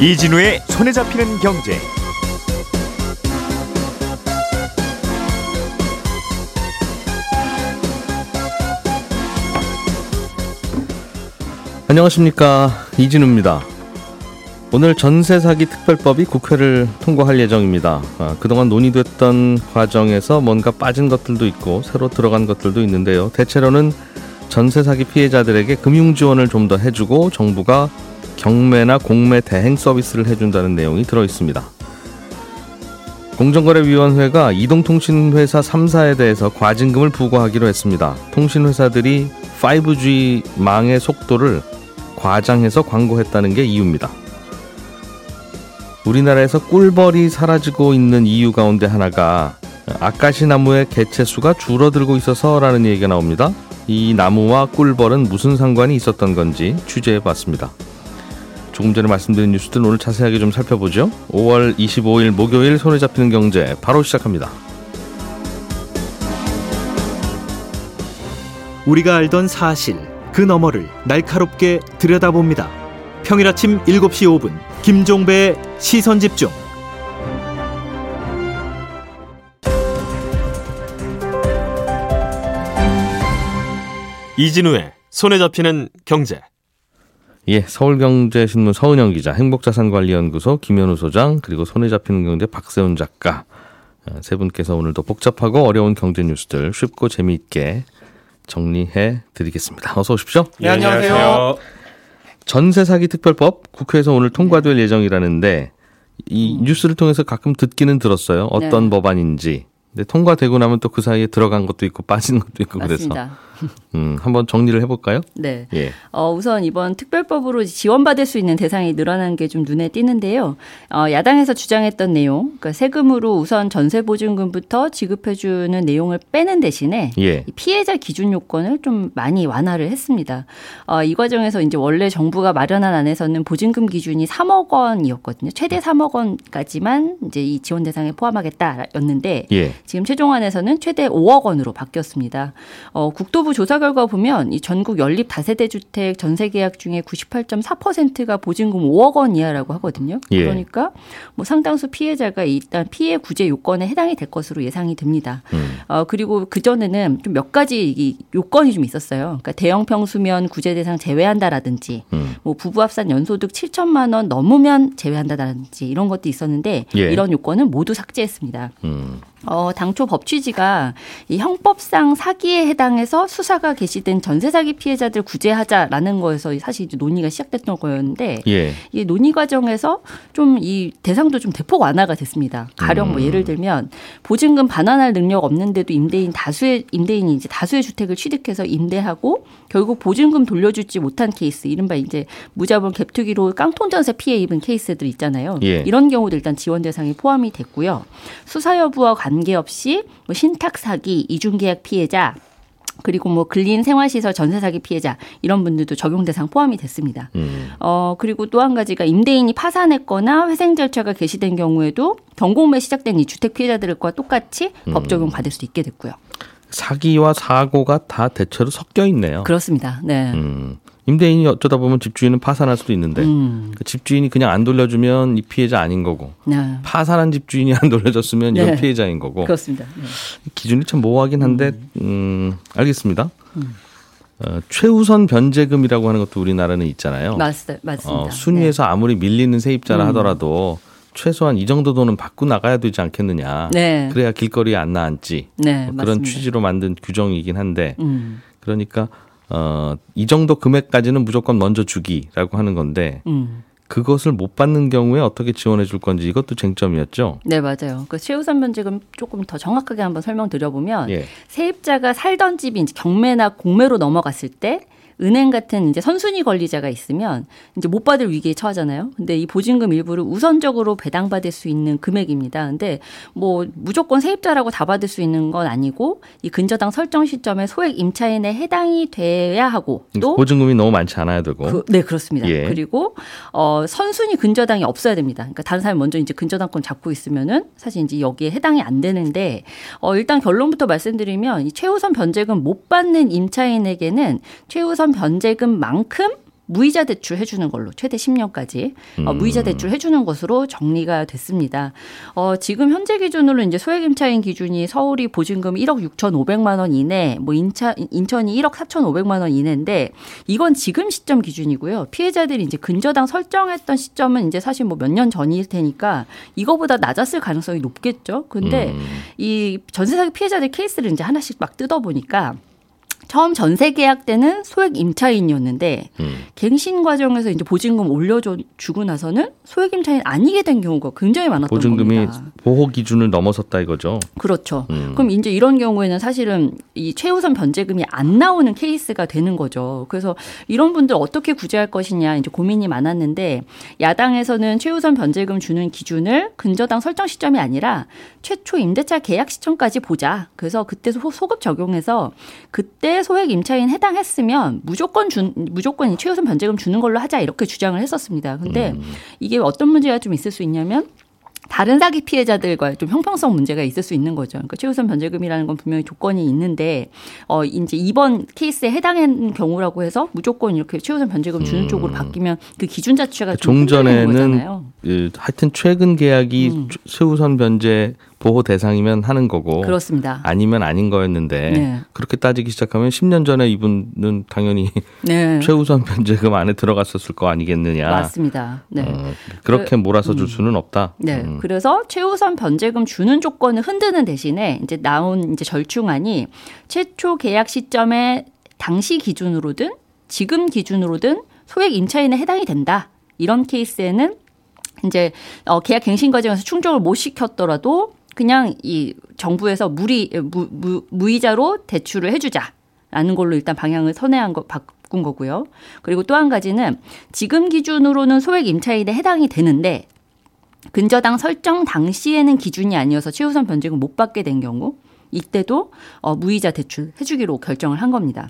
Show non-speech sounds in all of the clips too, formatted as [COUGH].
이진우의 손에 잡히는 경제. 안녕하십니까 이진우입니다. 오늘 전세 사기 특별법이 국회를 통과할 예정입니다. 아, 그동안 논의됐던 과정에서 뭔가 빠진 것들도 있고 새로 들어간 것들도 있는데요. 대체로는 전세 사기 피해자들에게 금융 지원을 좀 더 해주고 정부가 경매나 공매 대행 서비스를 해준다는 내용이 들어 있습니다. 공정거래위원회가 이동통신회사 3사에 대해서 과징금을 부과하기로 했습니다. 통신회사들이 5G 망의 속도를 과장해서 광고했다는 게 이유입니다. 우리나라에서 꿀벌이 사라지고 있는 이유 가운데 하나가 아까시 나무의 개체수가 줄어들고 있어서라는 얘기가 나옵니다. 이 나무와 꿀벌은 무슨 상관이 있었던 건지 취재해 봤습니다. 조금 전에 말씀드린 뉴스들 오늘 자세하게 좀 살펴보죠. 5월 25일 목요일 손에 잡히는 경제 바로 시작합니다. 우리가 알던 사실 그 너머를 날카롭게 들여다봅니다. 평일 아침 7시 5분 김종배의 시선 집중. 이진우의 손에 잡히는 경제. 예, 서울경제신문 서은영 기자, 행복자산관리연구소 김현우 소장, 그리고 손에 잡히는 경제 박세훈 작가 어, 세 분께서 오늘도 복잡하고 어려운 경제 뉴스들 쉽고 재미있게 정리해 드리겠습니다. 어서 오십시오. 네, 안녕하세요. 전세 사기 특별법 국회에서 오늘 통과될 예정이라는데 이 뉴스를 통해서 가끔 듣기는 들었어요. 어떤 네. 법안인지. 근데 통과되고 나면 또 그 사이에 들어간 것도 있고 빠진 것도 있고 그래서 맞습니다. 음, 한번 정리를 해볼까요? 네. 예. 어, 우선 이번 특별법으로 지원받을 수 있는 대상이 늘어난 게 좀 눈에 띄는데요. 어, 야당에서 주장했던 내용, 그러니까 세금으로 우선 전세 보증금부터 지급해주는 내용을 빼는 대신에 예. 이 피해자 기준 요건을 좀 많이 완화를 했습니다. 어, 이 과정에서 이제 원래 정부가 마련한 안에서는 보증금 기준이 3억 원이었거든요. 최대 3억 원까지만 이제 이 지원 대상에 포함하겠다였는데 예. 지금 최종안에서는 최대 5억 원으로 바뀌었습니다. 어, 국토 부 조사 결과 보면 이 전국 연립 다세대 주택 전세 계약 중에 98.4%가 보증금 5억 원 이하라고 하거든요. 예. 그러니까 뭐 상당수 피해자가 일단 피해 구제 요건에 해당이 될 것으로 예상이 됩니다. 음. 어, 그리고 그 전에는 좀 몇 가지 이 요건이 좀 있었어요. 그러니까 대형 평수면 구제 대상 제외한다라든지 음. 뭐 부부 합산 연소득 7천만 원 넘으면 제외한다라든지 이런 것도 있었는데 예. 이런 요건은 모두 삭제했습니다. 음. 어, 당초 법 취지가 이 형법상 사기에 해당해서 수사가 개시된 전세 사기 피해자들 구제하자라는 거에서 사실 이제 논의가 시작됐던 거였는데 예. 이 논의 과정에서 좀 이 대상도 좀 대폭 완화가 됐습니다. 가령 뭐 음. 예를 들면 보증금 반환할 능력 없는데도 임대인 다수의 임대인이 이제 다수의 주택을 취득해서 임대하고 결국 보증금 돌려주지 못한 케이스, 이른바 이제 무자본 갭투기로 깡통 전세 피해 입은 케이스들 있잖아요. 예. 이런 경우도 일단 지원 대상에 포함이 됐고요. 수사 여부와 관 계없이 뭐 신탁 사기, 이중 계약 피해자 그리고 뭐 근린 생활시설 전세 사기 피해자 이런 분들도 적용 대상 포함이 됐습니다. 음. 어 그리고 또 한 가지가 임대인이 파산했거나 회생 절차가 개시된 경우에도 경공매 시작된 이 주택 피해자들과 똑같이 음. 법 적용 받을 수 있게 됐고요. 사기와 사고가 다 대체로 섞여 있네요. 그렇습니다. 네. 음. 임대인이 어쩌다 보면 집주인은 파산할 수도 있는데 음. 그 집주인이 그냥 안 돌려주면 이 피해자 아닌 거고 네. 파산한 집주인이 안 돌려줬으면 이건 네. 피해자인 거고 그렇습니다. 네. 기준이 참 모호하긴 한데 음, 알겠습니다. 어, 최우선 변제금이라고 하는 것도 우리나라는 있잖아요. 맞, 맞습니다. 어, 순위에서 아무리 밀리는 세입자라 음. 하더라도 최소한 이 정도 돈은 받고 나가야 되지 않겠느냐. 네. 그래야 길거리에 안 나앉지. 네, 뭐 그런 맞습니다. 취지로 만든 규정이긴 한데 음. 그러니까 어, 이 정도 금액까지는 무조건 먼저 주기라고 하는 건데 음. 그것을 못 받는 경우에 어떻게 지원해 줄 건지 이것도 쟁점이었죠. 네, 맞아요. 그 최우선 변제금 조금 더 정확하게 한번 설명드려 보면 예. 세입자가 살던 집이 이제 경매나 공매로 넘어갔을 때 은행 같은 이제 선순위 권리자가 있으면 이제 못 받을 위기에 처하잖아요. 근데 이 보증금 일부를 우선적으로 배당받을 수 있는 금액입니다. 근데 뭐 무조건 세입자라고 다 받을 수 있는 건 아니고 이 근저당 설정 시점에 소액 임차인에 해당이 돼야 하고 또 보증금이 너무 많지 않아야 되고. 그, 네, 그렇습니다. 예. 그리고 어 선순위 근저당이 없어야 됩니다. 그러니까 다른 사람이 먼저 이제 근저당권 잡고 있으면은 사실 이제 여기에 해당이 안 되는데 어 일단 결론부터 말씀드리면 이 최우선 변제금 못 받는 임차인에게는 최우선 변제금만큼 무이자 대출 해주는 걸로 최대 10년까지 어, 음. 무이자 대출 해주는 것으로 정리가 됐습니다. 어, 지금 현재 기준으로 이제 소액 임차인 기준이 서울이 보증금 1억 6,500만 원 이내, 뭐 인차, 인천이 1억 4,500만 원 이내인데 이건 지금 시점 기준이고요. 피해자들이 이제 근저당 설정했던 시점은 이제 사실 뭐 몇 년 전일 테니까 이거보다 낮았을 가능성이 높겠죠. 근데 음. 이 전세 사기 피해자들 케이스를 이제 하나씩 막 뜯어 보니까 처음 전세 계약 때는 소액 임차인이었는데 음. 갱신 과정에서 이제 보증금 올려줘 주고 나서는 소액 임차인 아니게 된 경우가 굉장히 많았던 보증금이 겁니다. 보호 기준을 넘어섰다 이거죠. 그렇죠. 음. 그럼 이제 이런 경우에는 사실은 이 최우선 변제금이 안 나오는 케이스가 되는 거죠. 그래서 이런 분들 어떻게 구제할 것이냐 이제 고민이 많았는데 야당에서는 최우선 변제금 주는 기준을 근저당 설정 시점이 아니라 최초 임대차 계약 시점까지 보자. 그래서 그때 소- 소급 적용해서 그때 소액 임차인 해당했으면 무조건 준 무조건 이 최우선 변제금 주는 걸로 하자 이렇게 주장을 했었습니다. 근데 음. 이게 어떤 문제가 좀 있을 수 있냐면 다른 사기 피해자들과 좀 형평성 문제가 있을 수 있는 거죠. 그러니까 최우선 변제금이라는 건 분명히 조건이 있는데 어 이제 이번 케이스에 해당하는 경우라고 해서 무조건 이렇게 최우선 변제금 주는 음. 쪽으로 바뀌면 그 기준 자체가 좀 흔들리는 종전에는 하여튼 최근 계약이 음. 최우선 변제 보호 대상이면 하는 거고 그렇습니다. 아니면 아닌 거였는데 네. 그렇게 따지기 시작하면 10년 전에 이분은 당연히 네. [LAUGHS] 최우선 변제금 안에 들어갔었을 거 아니겠느냐. 맞습니다. 네. 어, 그렇게 몰아서 줄 수는 없다. 네. 음. 그래서 최우선 변제금 주는 조건을 흔드는 대신에 이제 나온 이제 절충안이 최초 계약 시점에 당시 기준으로든 지금 기준으로든 소액 임차인에 해당이 된다. 이런 케이스에는 이제 어 계약 갱신 과정에서 충족을 못 시켰더라도 그냥 이 정부에서 무리 무, 무, 무이자로 대출을 해주자 라는 걸로 일단 방향을 선회한 거 바꾼 거고요. 그리고 또 한 가지는 지금 기준으로는 소액 임차인에 해당이 되는데 근저당 설정 당시에는 기준이 아니어서 최우선 변제금 못 받게 된 경우 이때도 어, 무이자 대출 해주기로 결정을 한 겁니다.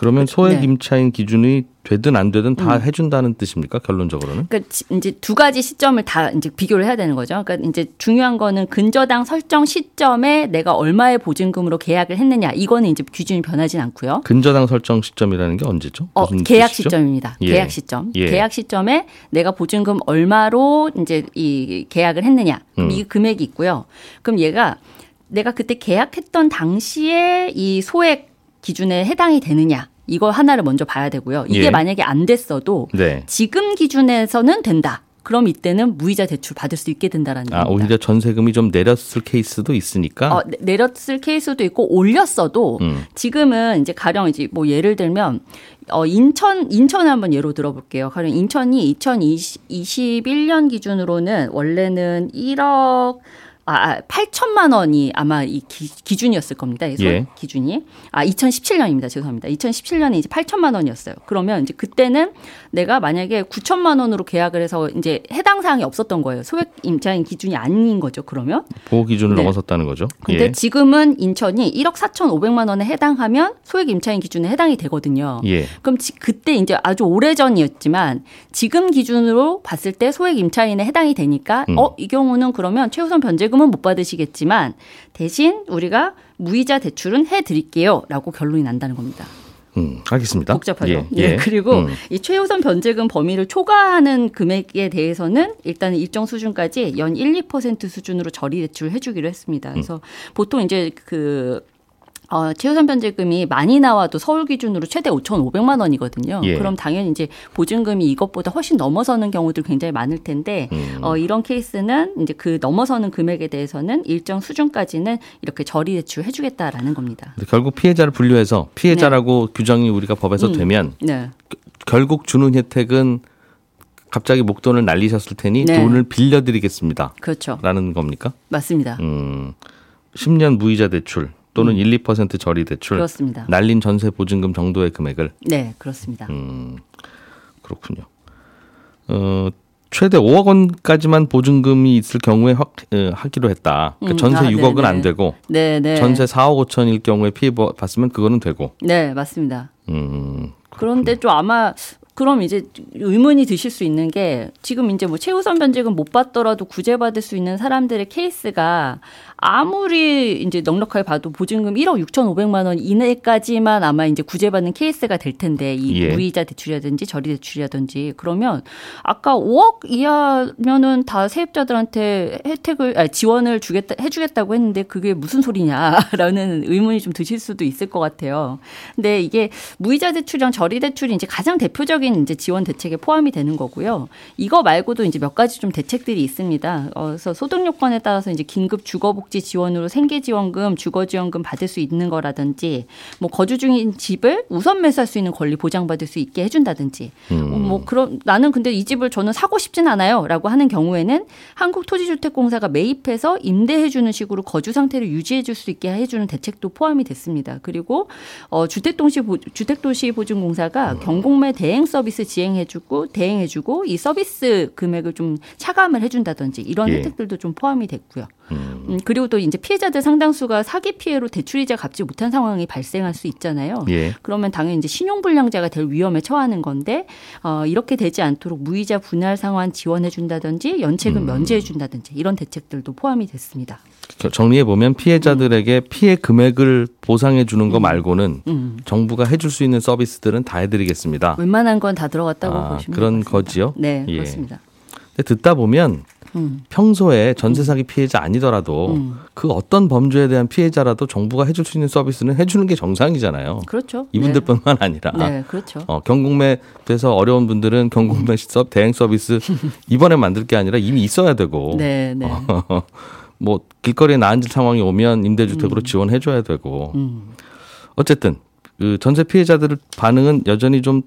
그러면 소액 네. 임차인 기준이 되든 안 되든 다 해준다는 뜻입니까? 결론적으로는? 그러니까 지- 이제 두 가지 시점을 다 이제 비교를 해야 되는 거죠. 그러니까 이제 중요한 거는 근저당 설정 시점에 내가 얼마의 보증금으로 계약을 했느냐 이거는 이제 기준이 변하진 않고요. 근저당 설정 시점이라는 게 언제죠? 어, 계약 뜻이죠? 시점입니다. 예. 계약 시점. 예. 계약 시점에 내가 보증금 얼마로 이제 이 계약을 했느냐. 음. 이 금액이 있고요. 그럼 얘가 내가 그때 계약했던 당시에 이 소액 기준에 해당이 되느냐. 이거 하나를 먼저 봐야 되고요. 이게 예. 만약에 안 됐어도 네. 지금 기준에서는 된다. 그럼 이때는 무이자 대출 받을 수 있게 된다라는 아, 겁니다. 오히려 전세금이 좀 내렸을 케이스도 있으니까. 어, 내- 내렸을 케이스도 있고 올렸어도 음. 지금은 이제 가령 이제 뭐 예를 들면 어 인천 인천을 한번 예로 들어볼게요. 가령 인천이 2021년 기준으로는 원래는 1억 아, 8천만 원이 아마 이 기, 기준이었을 겁니다. 예. 기준이. 아, 2017년입니다. 죄송합니다. 2017년에 이제 8천만 원이었어요. 그러면 이제 그때는 내가 만약에 9천만 원으로 계약을 해서 이제 해당 사항이 없었던 거예요. 소액 임차인 기준이 아닌 거죠. 그러면. 보호 기준을 네. 넘어섰다는 거죠. 근데 예. 지금은 인천이 1억 4,500만 원에 해당하면 소액 임차인 기준에 해당이 되거든요. 예. 그럼 지- 그때 이제 아주 오래전이었지만 지금 기준으로 봤을 때 소액 임차인에 해당이 되니까 음. 어, 이 경우는 그러면 최우선 변제 금은 못 받으시겠지만 대신 우리가 무이자 대출은 해 드릴게요 라고 결론이 난다는 겁니다. 음, 알겠습니다. 복잡하죠. 예. 예, 예. 그리고 음. 이 최우선 변제금 범위를 초과하는 금액에 대해서는 일단 일정 수준까지 연 1, 2% 수준으로 저리 대출을 해주기로 했습니다. 그래서 보통 이제 그 어, 최우선 변제금이 많이 나와도 서울 기준으로 최대 5,500만 원이거든요. 예. 그럼 당연히 이제 보증금이 이것보다 훨씬 넘어서는 경우들 굉장히 많을 텐데 음. 어, 이런 케이스는 이제 그 넘어서는 금액에 대해서는 일정 수준까지는 이렇게 저리 대출 해주겠다라는 겁니다. 결국 피해자를 분류해서 피해자라고 규정이 우리가 법에서 네. 음. 되면 네. 결국 주는 혜택은 갑자기 목돈을 날리셨을 테니 네. 돈을 빌려드리겠습니다. 그렇죠. 라는 겁니까? 맞습니다. 음, 10년 무이자 대출 또는 1, 2% 저리 대출 음. 그렇습니다. 날린 전세 보증금 정도의 금액을 네, 그렇습니다. 음, 그렇군요. 어, 최대 5억 원까지만 보증금이 있을 경우에 확, 어, 하기로 했다. 그러니까 음, 전세 아, 6억은 네네. 안 되고 네, 네. 전세 4억 5천일 경우에 피해 보- 봤으면 그거는 되고. 네, 맞습니다. 음, 그런데 좀 아마 그럼 이제 의문이 드실 수 있는 게 지금 이제 뭐 최우선 변제 못 받더라도 구제받을 수 있는 사람들의 케이스가 아무리 이제 넉넉하게 봐도 보증금 1억 6,500만 원 이내까지만 아마 이제 구제받는 케이스가 될 텐데 이 예. 무이자 대출이라든지 저리 대출이라든지 그러면 아까 5억 이하면은 다 세입자들한테 혜택을 아니, 지원을 주겠다 해주겠다고 했는데 그게 무슨 소리냐라는 [LAUGHS] 의문이 좀 드실 수도 있을 것 같아요. 근데 이게 무이자 대출이랑 저리 대출이 이제 가장 대표적 인 이제 지원 대책에 포함이 되는 거고요. 이거 말고도 이제 몇 가지 좀 대책들이 있습니다. 어, 그래서 소득 요건에 따라서 이제 긴급 주거복지 지원으로 생계지원금, 주거지원금 받을 수 있는 거라든지 뭐 거주 중인 집을 우선 매수할 수 있는 권리 보장받을 수 있게 해준다든지 음. 어, 뭐 그런 나는 근데 이 집을 저는 사고 싶진 않아요라고 하는 경우에는 한국토지주택공사가 매입해서 임대해주는 식으로 거주 상태를 유지해줄 수 있게 해주는 대책도 포함이 됐습니다. 그리고 어, 주택도시 보, 주택도시보증공사가 경공매 대행 서비스 지행해주고 대행해주고 이 서비스 금액을 좀 차감을 해준다든지 이런 예. 혜택들도 좀 포함이 됐고요. 음. 음, 그리고 또 이제 피해자들 상당수가 사기 피해로 대출이자 갚지 못한 상황이 발생할 수 있잖아요. 예. 그러면 당연히 이제 신용불량자가 될 위험에 처하는 건데 어, 이렇게 되지 않도록 무이자 분할 상환 지원해 준다든지 연체금 음. 면제해 준다든지 이런 대책들도 포함이 됐습니다. 정리해 보면 피해자들에게 피해 금액을 보상해 주는 거 말고는 음. 정부가 해줄 수 있는 서비스들은 다 해드리겠습니다. 웬만한 건 다 들어갔다고 아, 보시면 그런 같습니다. 거지요? 네, 예. 그렇습니다. 근데 듣다 보면 음. 평소에 전세 사기 피해자 아니더라도 음. 그 어떤 범죄에 대한 피해자라도 정부가 해줄 수 있는 서비스는 해주는 게 정상이잖아요. 그렇죠. 이분들뿐만 아니라 네, 네 그렇죠. 어, 경공매 돼서 어려운 분들은 경공매 [LAUGHS] 서 대행 서비스 이번에 만들 게 아니라 이미 있어야 되고 네, 네. 뭐 길거리에 나앉을 상황이 오면 임대주택으로 지원해줘야 되고. 음. 어쨌든 그 전세 피해자들 반응은 여전히 좀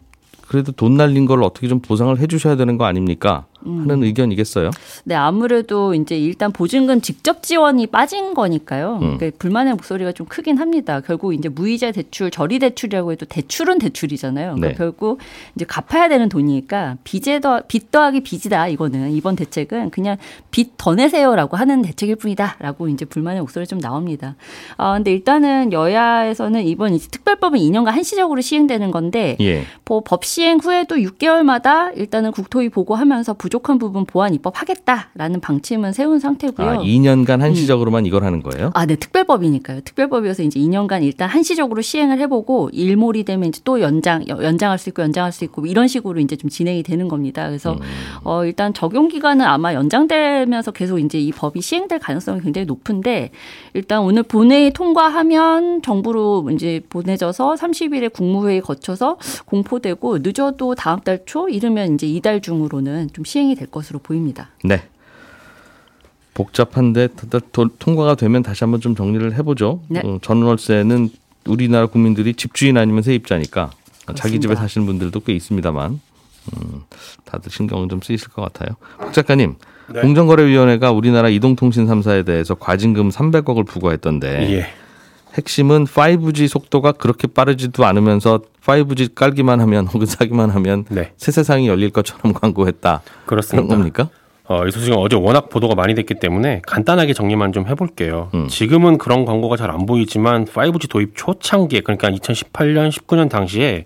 그래도 돈 날린 걸 어떻게 좀 보상을 해주셔야 되는 거 아닙니까 하는 의견이겠어요. 네, 아무래도 이제 일단 보증금 직접 지원이 빠진 거니까요. 음. 그러니까 불만의 목소리가 좀 크긴 합니다. 결국 이제 무이자 대출, 저리 대출이라고 해도 대출은 대출이잖아요. 그러니까 네. 결국 이제 갚아야 되는 돈이니까 빚에 더 빚 더하기 빚이다. 이거는 이번 대책은 그냥 빚 더 내세요라고 하는 대책일 뿐이다라고 이제 불만의 목소리 좀 나옵니다. 아, 근데 일단은 여야에서는 이번 이제 특별법은 2년간 한시적으로 시행되는 건데 예. 뭐 법 시행 후에도 6개월마다 일단은 국토위 보고하면서 부 족한 부분 보완 입법하겠다라는 방침은 세운 상태고요. 아 2년간 한시적으로만 이걸 하는 거예요? 아, 네, 특별법이니까요. 특별법이어서 이제 2년간 일단 한시적으로 시행을 해보고 일몰이 되면 이제 또 연장 연장할 수 있고 연장할 수 있고 이런 식으로 이제 좀 진행이 되는 겁니다. 그래서 어 일단 적용 기간은 아마 연장되면서 계속 이제 이 법이 시행될 가능성이 굉장히 높은데 일단 오늘 본회의 통과하면 정부로 이제 보내져서 30일에 국무회의 거쳐서 공포되고 늦어도 다음 달 초 이르면 이제 이달 중으로는 좀 시행 이 될 것으로 보입니다. 네. 복잡한데 통과가 되면 다시 한번 좀 정리를 해보죠. 네. 어, 전월세는 우리나라 국민들이 집주인 아니면 세입자니까 자기 집에 그렇습니다. 사시는 분들도 꽤 있습니다만 음, 다들 신경은 좀 쓰이실 것 같아요. 박 작가님, 네. 공정거래위원회가 우리나라 이동통신 3사에 대해서 과징금 300억을 부과했던데 예. 핵심은 5G 속도가 그렇게 빠르지도 않으면서 5G 깔기만 하면 혹은 사기만 하면 네. 새 세상이 열릴 것처럼 [LAUGHS] 광고했다. 그런 그렇습니다. 겁니까? 어, 이 소식은 어제 워낙 보도가 많이 됐기 때문에 간단하게 정리만 좀 해볼게요. 음. 지금은 그런 광고가 잘 안 보이지만 5G 도입 초창기에 그러니까 2018년, 19년 당시에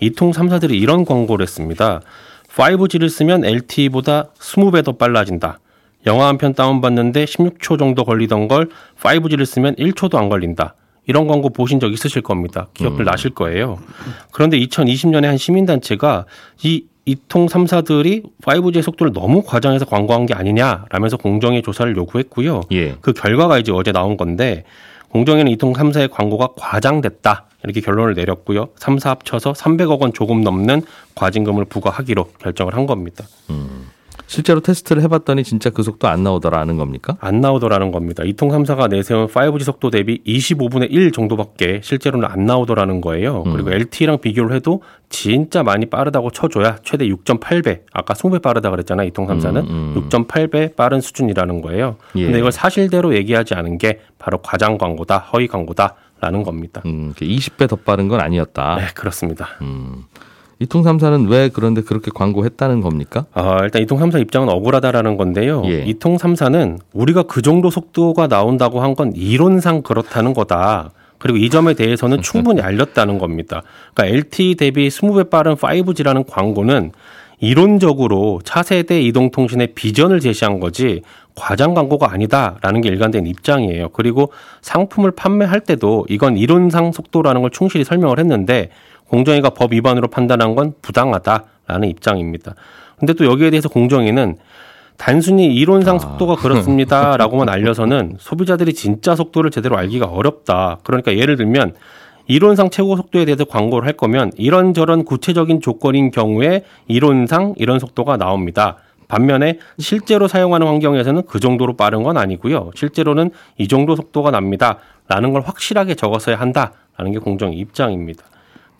이통 3사들이 이런 광고를 했습니다. 5G를 쓰면 LTE보다 20배 더 빨라진다. 영화 한 편 다운받는데 16초 정도 걸리던 걸 5G를 쓰면 1초도 안 걸린다. 이런 광고 보신 적 있으실 겁니다. 기억들 나실 거예요. 그런데 2020년에 한 시민단체가 이 이통 3사들이 5G의 속도를 너무 과장해서 광고한 게 아니냐라면서 공정의 조사를 요구했고요. 예. 그 결과가 이제 어제 나온 건데 공정위는 이통 3사의 광고가 과장됐다 이렇게 결론을 내렸고요. 3사 합쳐서 300억 원 조금 넘는 과징금을 부과하기로 결정을 한 겁니다. 실제로 테스트를 해봤더니 진짜 그 속도 안 나오더라는 겁니까? 안 나오더라는 겁니다. 이통 3사가 내세운 5G 속도 대비 25분의 1 정도밖에 실제로는 안 나오더라는 거예요. 그리고 LTE랑 비교를 해도 진짜 많이 빠르다고 쳐줘야 최대 6.8배. 아까 20배 빠르다 그랬잖아요. 이통 3사는 음, 음. 6.8배 빠른 수준이라는 거예요. 예. 근데 이걸 사실대로 얘기하지 않은 게 바로 과장 광고다, 허위 광고다 라는 겁니다. 음, 20배 더 빠른 건 아니었다. 네, 그렇습니다. 이통 3사는 왜 그런데 그렇게 광고했다는 겁니까? 아, 일단 이통 3사 입장은 억울하다라는 건데요. 예. 이통 3사는 우리가 그 정도 속도가 나온다고 한 건 이론상 그렇다는 거다. 그리고 이 점에 대해서는 [LAUGHS] 충분히 알렸다는 겁니다. 그러니까 LTE 대비 20배 빠른 5G라는 광고는 이론적으로 차세대 이동통신의 비전을 제시한 거지 과장 광고가 아니다라는 게 일관된 입장이에요. 그리고 상품을 판매할 때도 이건 이론상 속도라는 걸 충실히 설명을 했는데 공정위가 법 위반으로 판단한 건 부당하다라는 입장입니다. 근데 또 여기에 대해서 공정위는 단순히 이론상 속도가 그렇습니다라고만 알려서는 소비자들이 진짜 속도를 제대로 알기가 어렵다. 그러니까 예를 들면 이론상 최고 속도에 대해서 광고를 할 거면 이런저런 구체적인 조건인 경우에 이론상 이런 속도가 나옵니다. 반면에 실제로 사용하는 환경에서는 그 정도로 빠른 건 아니고요. 실제로는 이 정도 속도가 납니다. 라는 걸 확실하게 적었어야 한다라는 게 공정의 입장입니다.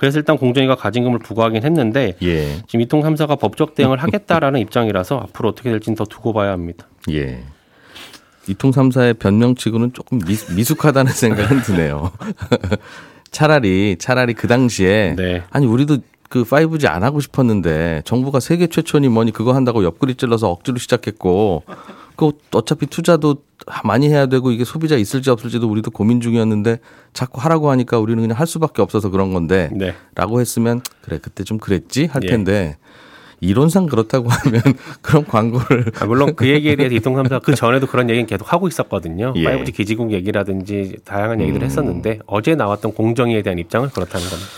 그래서 일단 공정위가 가진금을 부과하긴 했는데 예. 지금 이통 3사가 법적 대응을 하겠다라는 [LAUGHS] 입장이라서 앞으로 어떻게 될지는 더 두고 봐야 합니다. 예. 이통 3사의 변명치고는 조금 미, 미숙하다는 [LAUGHS] 생각은 드네요. [LAUGHS] 차라리 차라리 그 당시에 네. 아니 우리도 그 5G 안 하고 싶었는데 정부가 세계 최초니 뭐니 그거 한다고 옆구리 찔러서 억지로 시작했고 그 어차피 투자도 많이 해야 되고 이게 소비자 있을지 없을지도 우리도 고민 중이었는데 자꾸 하라고 하니까 우리는 그냥 할 수밖에 없어서 그런 건데 네. 라고 했으면 그래 그때 좀 그랬지 할 예. 텐데 이론상 그렇다고 [LAUGHS] 하면 그런 광고를 아, 물론 그 얘기에 대해서 [LAUGHS] 이통 3사가 그 전에도 그런 얘기는 계속 하고 있었거든요. 예. 5G 기지국 얘기라든지 다양한 얘기들을 했었는데 어제 나왔던 공정위에 대한 입장은 그렇다는 겁니다.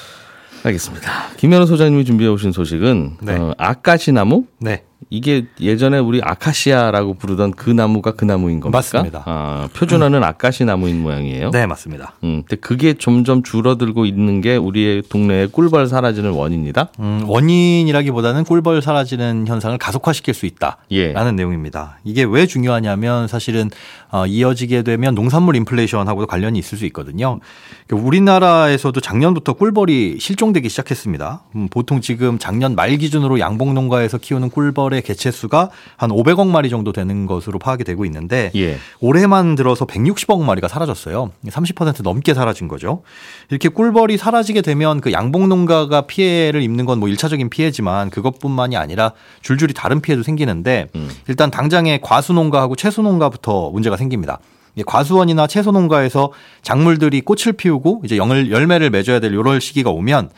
알겠습니다. 김현우 소장님이 준비해 오신 소식은 네. 어, 아까시 나무 네. 이게 예전에 우리 아카시아라고 부르던 그 나무가 그 나무인 겁니까? 맞습니다. 아, 표준어는 아카시 나무인 모양이에요. 네, 맞습니다. 음, 근데 그게 점점 줄어들고 있는 게 우리의 동네에 꿀벌 사라지는 원인이다. 음, 원인이라기보다는 꿀벌 사라지는 현상을 가속화시킬 수 있다라는 예. 내용입니다. 이게 왜 중요하냐면 사실은 어, 이어지게 되면 농산물 인플레이션하고도 관련이 있을 수 있거든요. 그러니까 우리나라에서도 작년부터 꿀벌이 실종되기 시작했습니다. 음, 보통 지금 작년 말 기준으로 양봉 농가에서 키우는 꿀벌 의 개체 수가 한 500억 마리 정도 되는 것으로 파악이 되고 있는데 예. 올해만 들어서 160억 마리가 사라졌어요. 30% 넘게 사라진 거죠. 이렇게 꿀벌이 사라지게 되면 그 양봉 농가가 피해를 입는 건뭐 1차적인 피해지만 그것뿐만이 아니라 줄줄이 다른 피해도 생기는데 일단 당장에 과수 농가하고 채소 농가부터 문제가 생깁니다. 과수원이나 채소 농가에서 작물들이 꽃을 피우고 이제 열, 열매를 맺어야 될 요럴 시기가 오면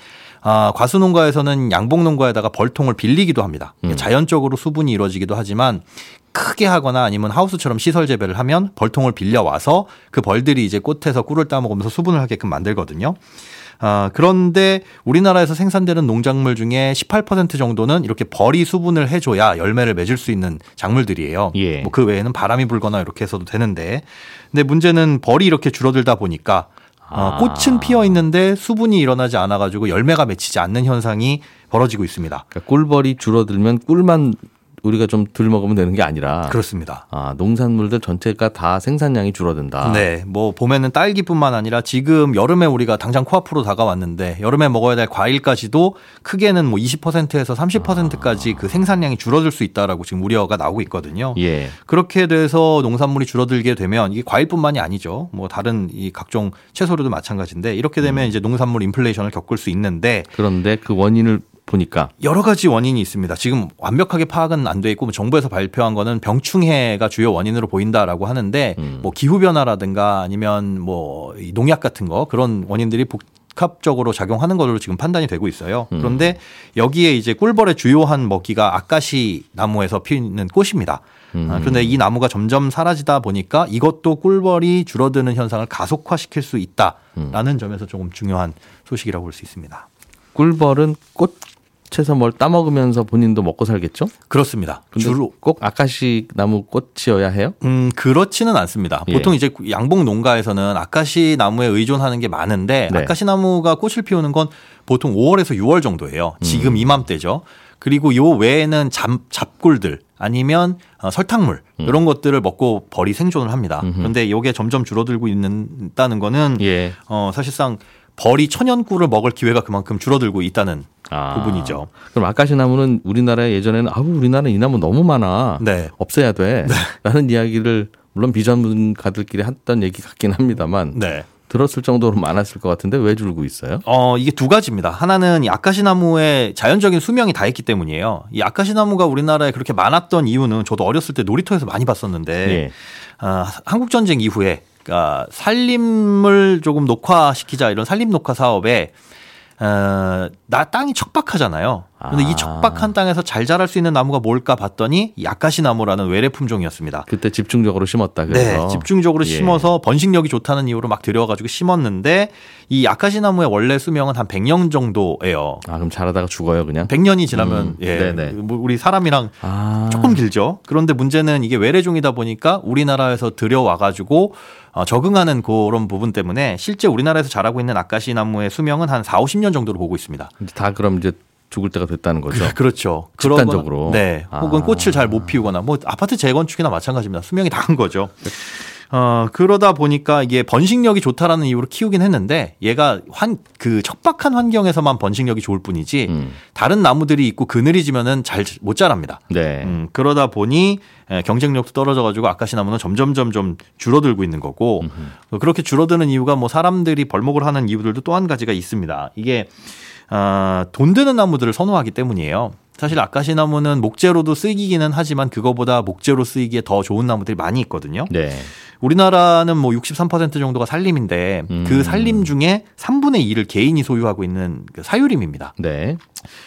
아, 과수 농가에서는 양봉 농가에다가 벌통을 빌리기도 합니다. 이게 자연적으로 수분이 이루어지기도 하지만 크게 하거나 아니면 하우스처럼 시설 재배를 하면 벌통을 빌려 와서 그 벌들이 이제 꽃에서 꿀을 따먹으면서 수분을 하게끔 만들거든요. 아, 그런데 우리나라에서 생산되는 농작물 중에 18% 정도는 이렇게 벌이 수분을 해줘야 열매를 맺을 수 있는 작물들이에요. 예. 뭐그 외에는 바람이 불거나 이렇게 해서도 되는데, 근데 문제는 벌이 이렇게 줄어들다 보니까 어, 아. 꽃은 피어 있는데 수분이 일어나지 않아가지고 열매가 맺히지 않는 현상이 벌어지고 있습니다. 그러니까 꿀벌이 줄어들면 꿀만 우리가 좀 덜 먹으면 되는 게 아니라 그렇습니다. 아, 농산물들 전체가 다 생산량이 줄어든다. 네, 뭐 봄에는 딸기뿐만 아니라 지금 여름에 우리가 당장 코앞으로 다가왔는데 여름에 먹어야 될 과일까지도 크게는 뭐 20%에서 30%까지 그 생산량이 줄어들 수 있다라고 지금 우려가 나오고 있거든요. 예. 그렇게 돼서 농산물이 줄어들게 되면 이게 과일뿐만이 아니죠. 뭐 다른 이 각종 채소류도 마찬가지인데 이렇게 되면 이제 농산물 인플레이션을 겪을 수 있는데 그런데 그 원인을 보니까 여러 가지 원인이 있습니다. 지금 완벽하게 파악은 안 돼 있고 뭐 정부에서 발표한 거는 병충해가 주요 원인으로 보인다라고 하는데 음. 뭐 기후 변화라든가 아니면 뭐이 농약 같은 거 그런 원인들이 복합적으로 작용하는 걸로 지금 판단이 되고 있어요. 음. 그런데 여기에 이제 꿀벌의 주요한 먹이가 아카시 나무에서 피는 꽃입니다. 음. 아, 그런데 이 나무가 점점 사라지다 보니까 이것도 꿀벌이 줄어드는 현상을 가속화시킬 수 있다라는 음. 점에서 조금 중요한 소식이라고 볼 수 있습니다. 꿀벌은 꽃에서 뭘 따먹으면서 본인도 먹고 살겠죠? 그렇습니다. 주로 꼭 아카시 나무 꽃이어야 해요? 음, 그렇지는 않습니다. 예. 보통 이제 양봉 농가에서는 아카시 나무에 의존하는 게 많은데 네. 아카시 나무가 꽃을 피우는 건 보통 5월에서 6월 정도예요. 지금 음. 이맘때죠. 그리고 요 외에는 잡, 잡꿀들 아니면 어, 설탕물 음. 이런 것들을 먹고 벌이 생존을 합니다. 그런데 이게 점점 줄어들고 있는다는 거는 예. 어, 사실상 벌이 천연꿀을 먹을 기회가 그만큼 줄어들고 있다는 아. 부분이죠. 그럼 아카시 나무는 우리나라에 예전에는 아우 우리나라 이 나무 너무 많아. 네. 없애야 돼. 라는 이야기를 물론 비전문가들끼리 했던 얘기 같긴 합니다만 네. 들었을 정도로 많았을 것 같은데 왜 줄고 있어요? 어, 이게 두 가지입니다. 하나는 이 아카시나무의 자연적인 수명이 다 있기 때문이에요. 이 아카시나무가 우리나라에 그렇게 많았던 이유는 저도 어렸을 때 놀이터에서 많이 봤었는데, 예. 아, 한국전쟁 이후에 그러니까 산림을 조금 녹화시키자 이런 산림 녹화 사업에 어, 나 땅이 척박하잖아요. 근데 아. 이 척박한 땅에서 잘 자랄 수 있는 나무가 뭘까 봤더니 이 아카시 나무라는 외래 품종이었습니다. 그때 집중적으로 심었다 그래서 네, 집중적으로 예. 심어서 번식력이 좋다는 이유로 막 들여가지고 심었는데 이 아카시 나무의 원래 수명은 한 100년 정도예요. 아 그럼 자라다가 죽어요 그냥 100년이 지나면 음, 예, 네네. 뭐 우리 사람이랑 아 조금 길죠. 그런데 문제는 이게 외래종이다 보니까 우리나라에서 들여와가지고 어, 적응하는 그런 부분 때문에 실제 우리나라에서 자라고 있는 아카시 나무의 수명은 한 4, 50년 정도로 보고 있습니다. 다 그럼 이제 죽을 때가 됐다는 거죠. [LAUGHS] 그렇죠. 집단적으로. 네. 아. 혹은 꽃을 잘 못 피우거나 뭐 아파트 재건축이나 마찬가지입니다. 수명이 다한 거죠. 어, 그러다 보니까 이게 번식력이 좋다라는 이유로 키우긴 했는데 얘가 환, 그 척박한 환경에서만 번식력이 좋을 뿐이지 음. 다른 나무들이 있고 그늘이 지면은 잘 못 자랍니다. 네. 음, 그러다 보니 에, 경쟁력도 떨어져 가지고 아카시 나무는 점점점 좀 줄어들고 있는 거고 어, 그렇게 줄어드는 이유가 뭐 사람들이 벌목을 하는 이유들도 또 한 가지가 있습니다. 이게 아, 돈 드는 나무들을 선호하기 때문이에요. 사실 아카시 나무는 목재로도 쓰이기는 하지만 그거보다 목재로 쓰이기에 더 좋은 나무들이 많이 있거든요. 네. 우리나라는 뭐 63% 정도가 산림인데 음. 그 산림 중에 3분의 2를 개인이 소유하고 있는 그 사유림입니다. 네.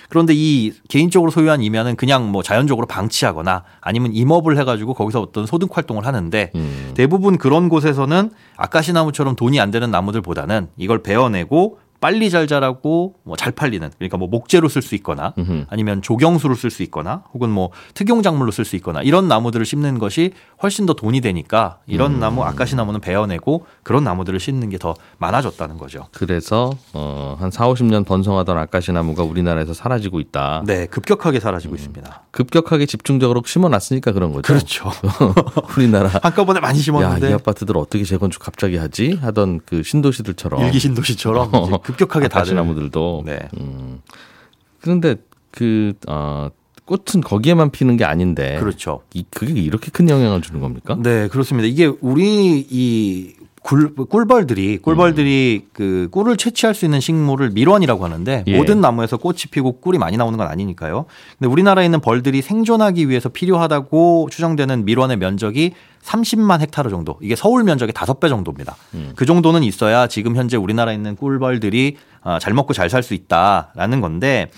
그런데 이 개인적으로 소유한 이면은 그냥 뭐 자연적으로 방치하거나 아니면 임업을 해가지고 거기서 어떤 소득 활동을 하는데 음. 대부분 그런 곳에서는 아카시 나무처럼 돈이 안 되는 나무들보다는 이걸 베어내고 빨리 잘 자라고 뭐 잘 팔리는 그러니까 뭐 목재로 쓸 수 있거나. 아니면 조경수로 쓸 수 있거나 혹은 뭐 특용 작물로 쓸 수 있거나 이런 나무들을 심는 것이 훨씬 더 돈이 되니까 이런 음. 나무 아카시 나무는 베어내고 그런 나무들을 심는 게 더 많아졌다는 거죠. 그래서 어, 한 4, 50년 번성하던 아카시 나무가 우리나라에서 사라지고 있다. 네, 급격하게 사라지고 있습니다. 급격하게 집중적으로 심어 놨으니까 그런 거죠. 그렇죠. [LAUGHS] 우리나라 한꺼번에 많이 야, 심었는데 이 아파트들 어떻게 재건축 갑자기 하지? 하던 그 신도시들처럼 일기 신도시처럼 [LAUGHS] 급격하게 다들 나무들도. 네. 음. 그런데 그 어, 꽃은 거기에만 피는 게 아닌데. 그렇죠. 이, 그게 이렇게 큰 영향을 주는 겁니까? 네, 그렇습니다. 이게 우리 이 굴, 꿀벌들이 꿀벌들이 그 꿀을 채취할 수 있는 식물을 밀원이라고 하는데 예. 모든 나무에서 꽃이 피고 꿀이 많이 나오는 건 아니니까요. 근데 우리나라에 있는 벌들이 생존하기 위해서 필요하다고 추정되는 밀원의 면적이 30만 헥타르 정도. 이게 서울 면적의 5배 정도입니다. 그 정도는 있어야 지금 현재 우리나라에 있는 꿀벌들이 아, 잘 먹고 잘 살 수 있다라는 건데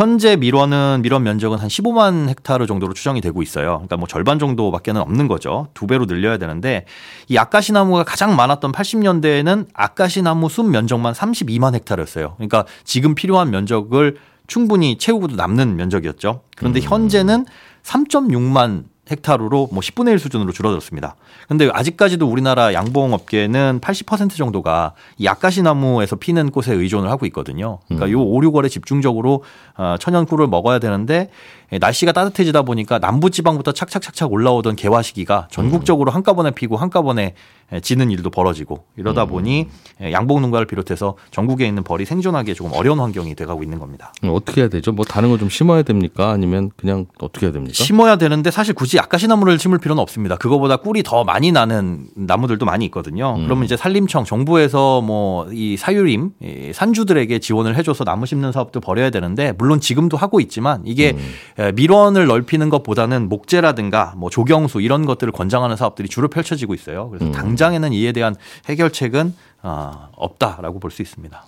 현재 밀원은 밀원 면적은 한 15만 헥타르 정도로 추정이 되고 있어요. 그러니까 뭐 절반 정도밖에는 없는 거죠. 두 배로 늘려야 되는데 이 아카시 나무가 가장 많았던 80년대에는 아카시 나무 숲 면적만 32만 헥타르였어요. 그러니까 지금 필요한 면적을 충분히 채우고도 남는 면적이었죠. 그런데 현재는 3.6만 헥타르로 뭐 10분의 1 수준으로 줄어들었습니다. 근데 아직까지도 우리나라 양봉 업계는 80% 정도가 이 아카시 나무에서 피는 꽃에 의존을 하고 있거든요. 그러니까 요 5, 6월에 집중적으로 어, 천연 꿀을 먹어야 되는데 예, 날씨가 따뜻해지다 보니까 남부 지방부터 착착착착 올라오던 개화 시기가 전국적으로 한꺼번에 피고 한꺼번에 예, 지는 일도 벌어지고 이러다 보니 예, 양봉 농가를 비롯해서 전국에 있는 벌이 생존하기에 조금 어려운 환경이 돼가고 있는 겁니다. 음, 어떻게 해야 되죠? 뭐 다른 거좀 심어야 됩니까? 아니면 그냥 어떻게 해야 됩니까? 심어야 되는데 사실 굳이 아카시 나무를 심을 필요는 없습니다. 그거보다 꿀이 더 많이 나는 나무들도 많이 있거든요. 음. 그러면 이제 산림청 정부에서 뭐 이 사유림 이 산주들에게 지원을 해줘서 나무 심는 사업도 벌여야 되는데 물론 지금도 하고 있지만 이게 음. 에, 밀원을 넓히는 것보다는 목재라든가 뭐 조경수 이런 것들을 권장하는 사업들이 주로 펼쳐지고 있어요. 그래서 음. 당장에는 이에 대한 해결책은 아, 없다라고 볼 수 있습니다.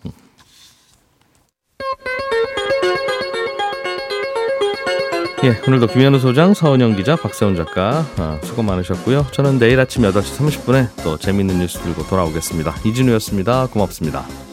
예, 오늘도 김현우 소장, 서은영 기자, 박세훈 작가 아, 수고 많으셨고요. 저는 내일 아침 8시 30분에 또 재미있는 뉴스 들고 돌아오겠습니다. 이진우였습니다. 고맙습니다.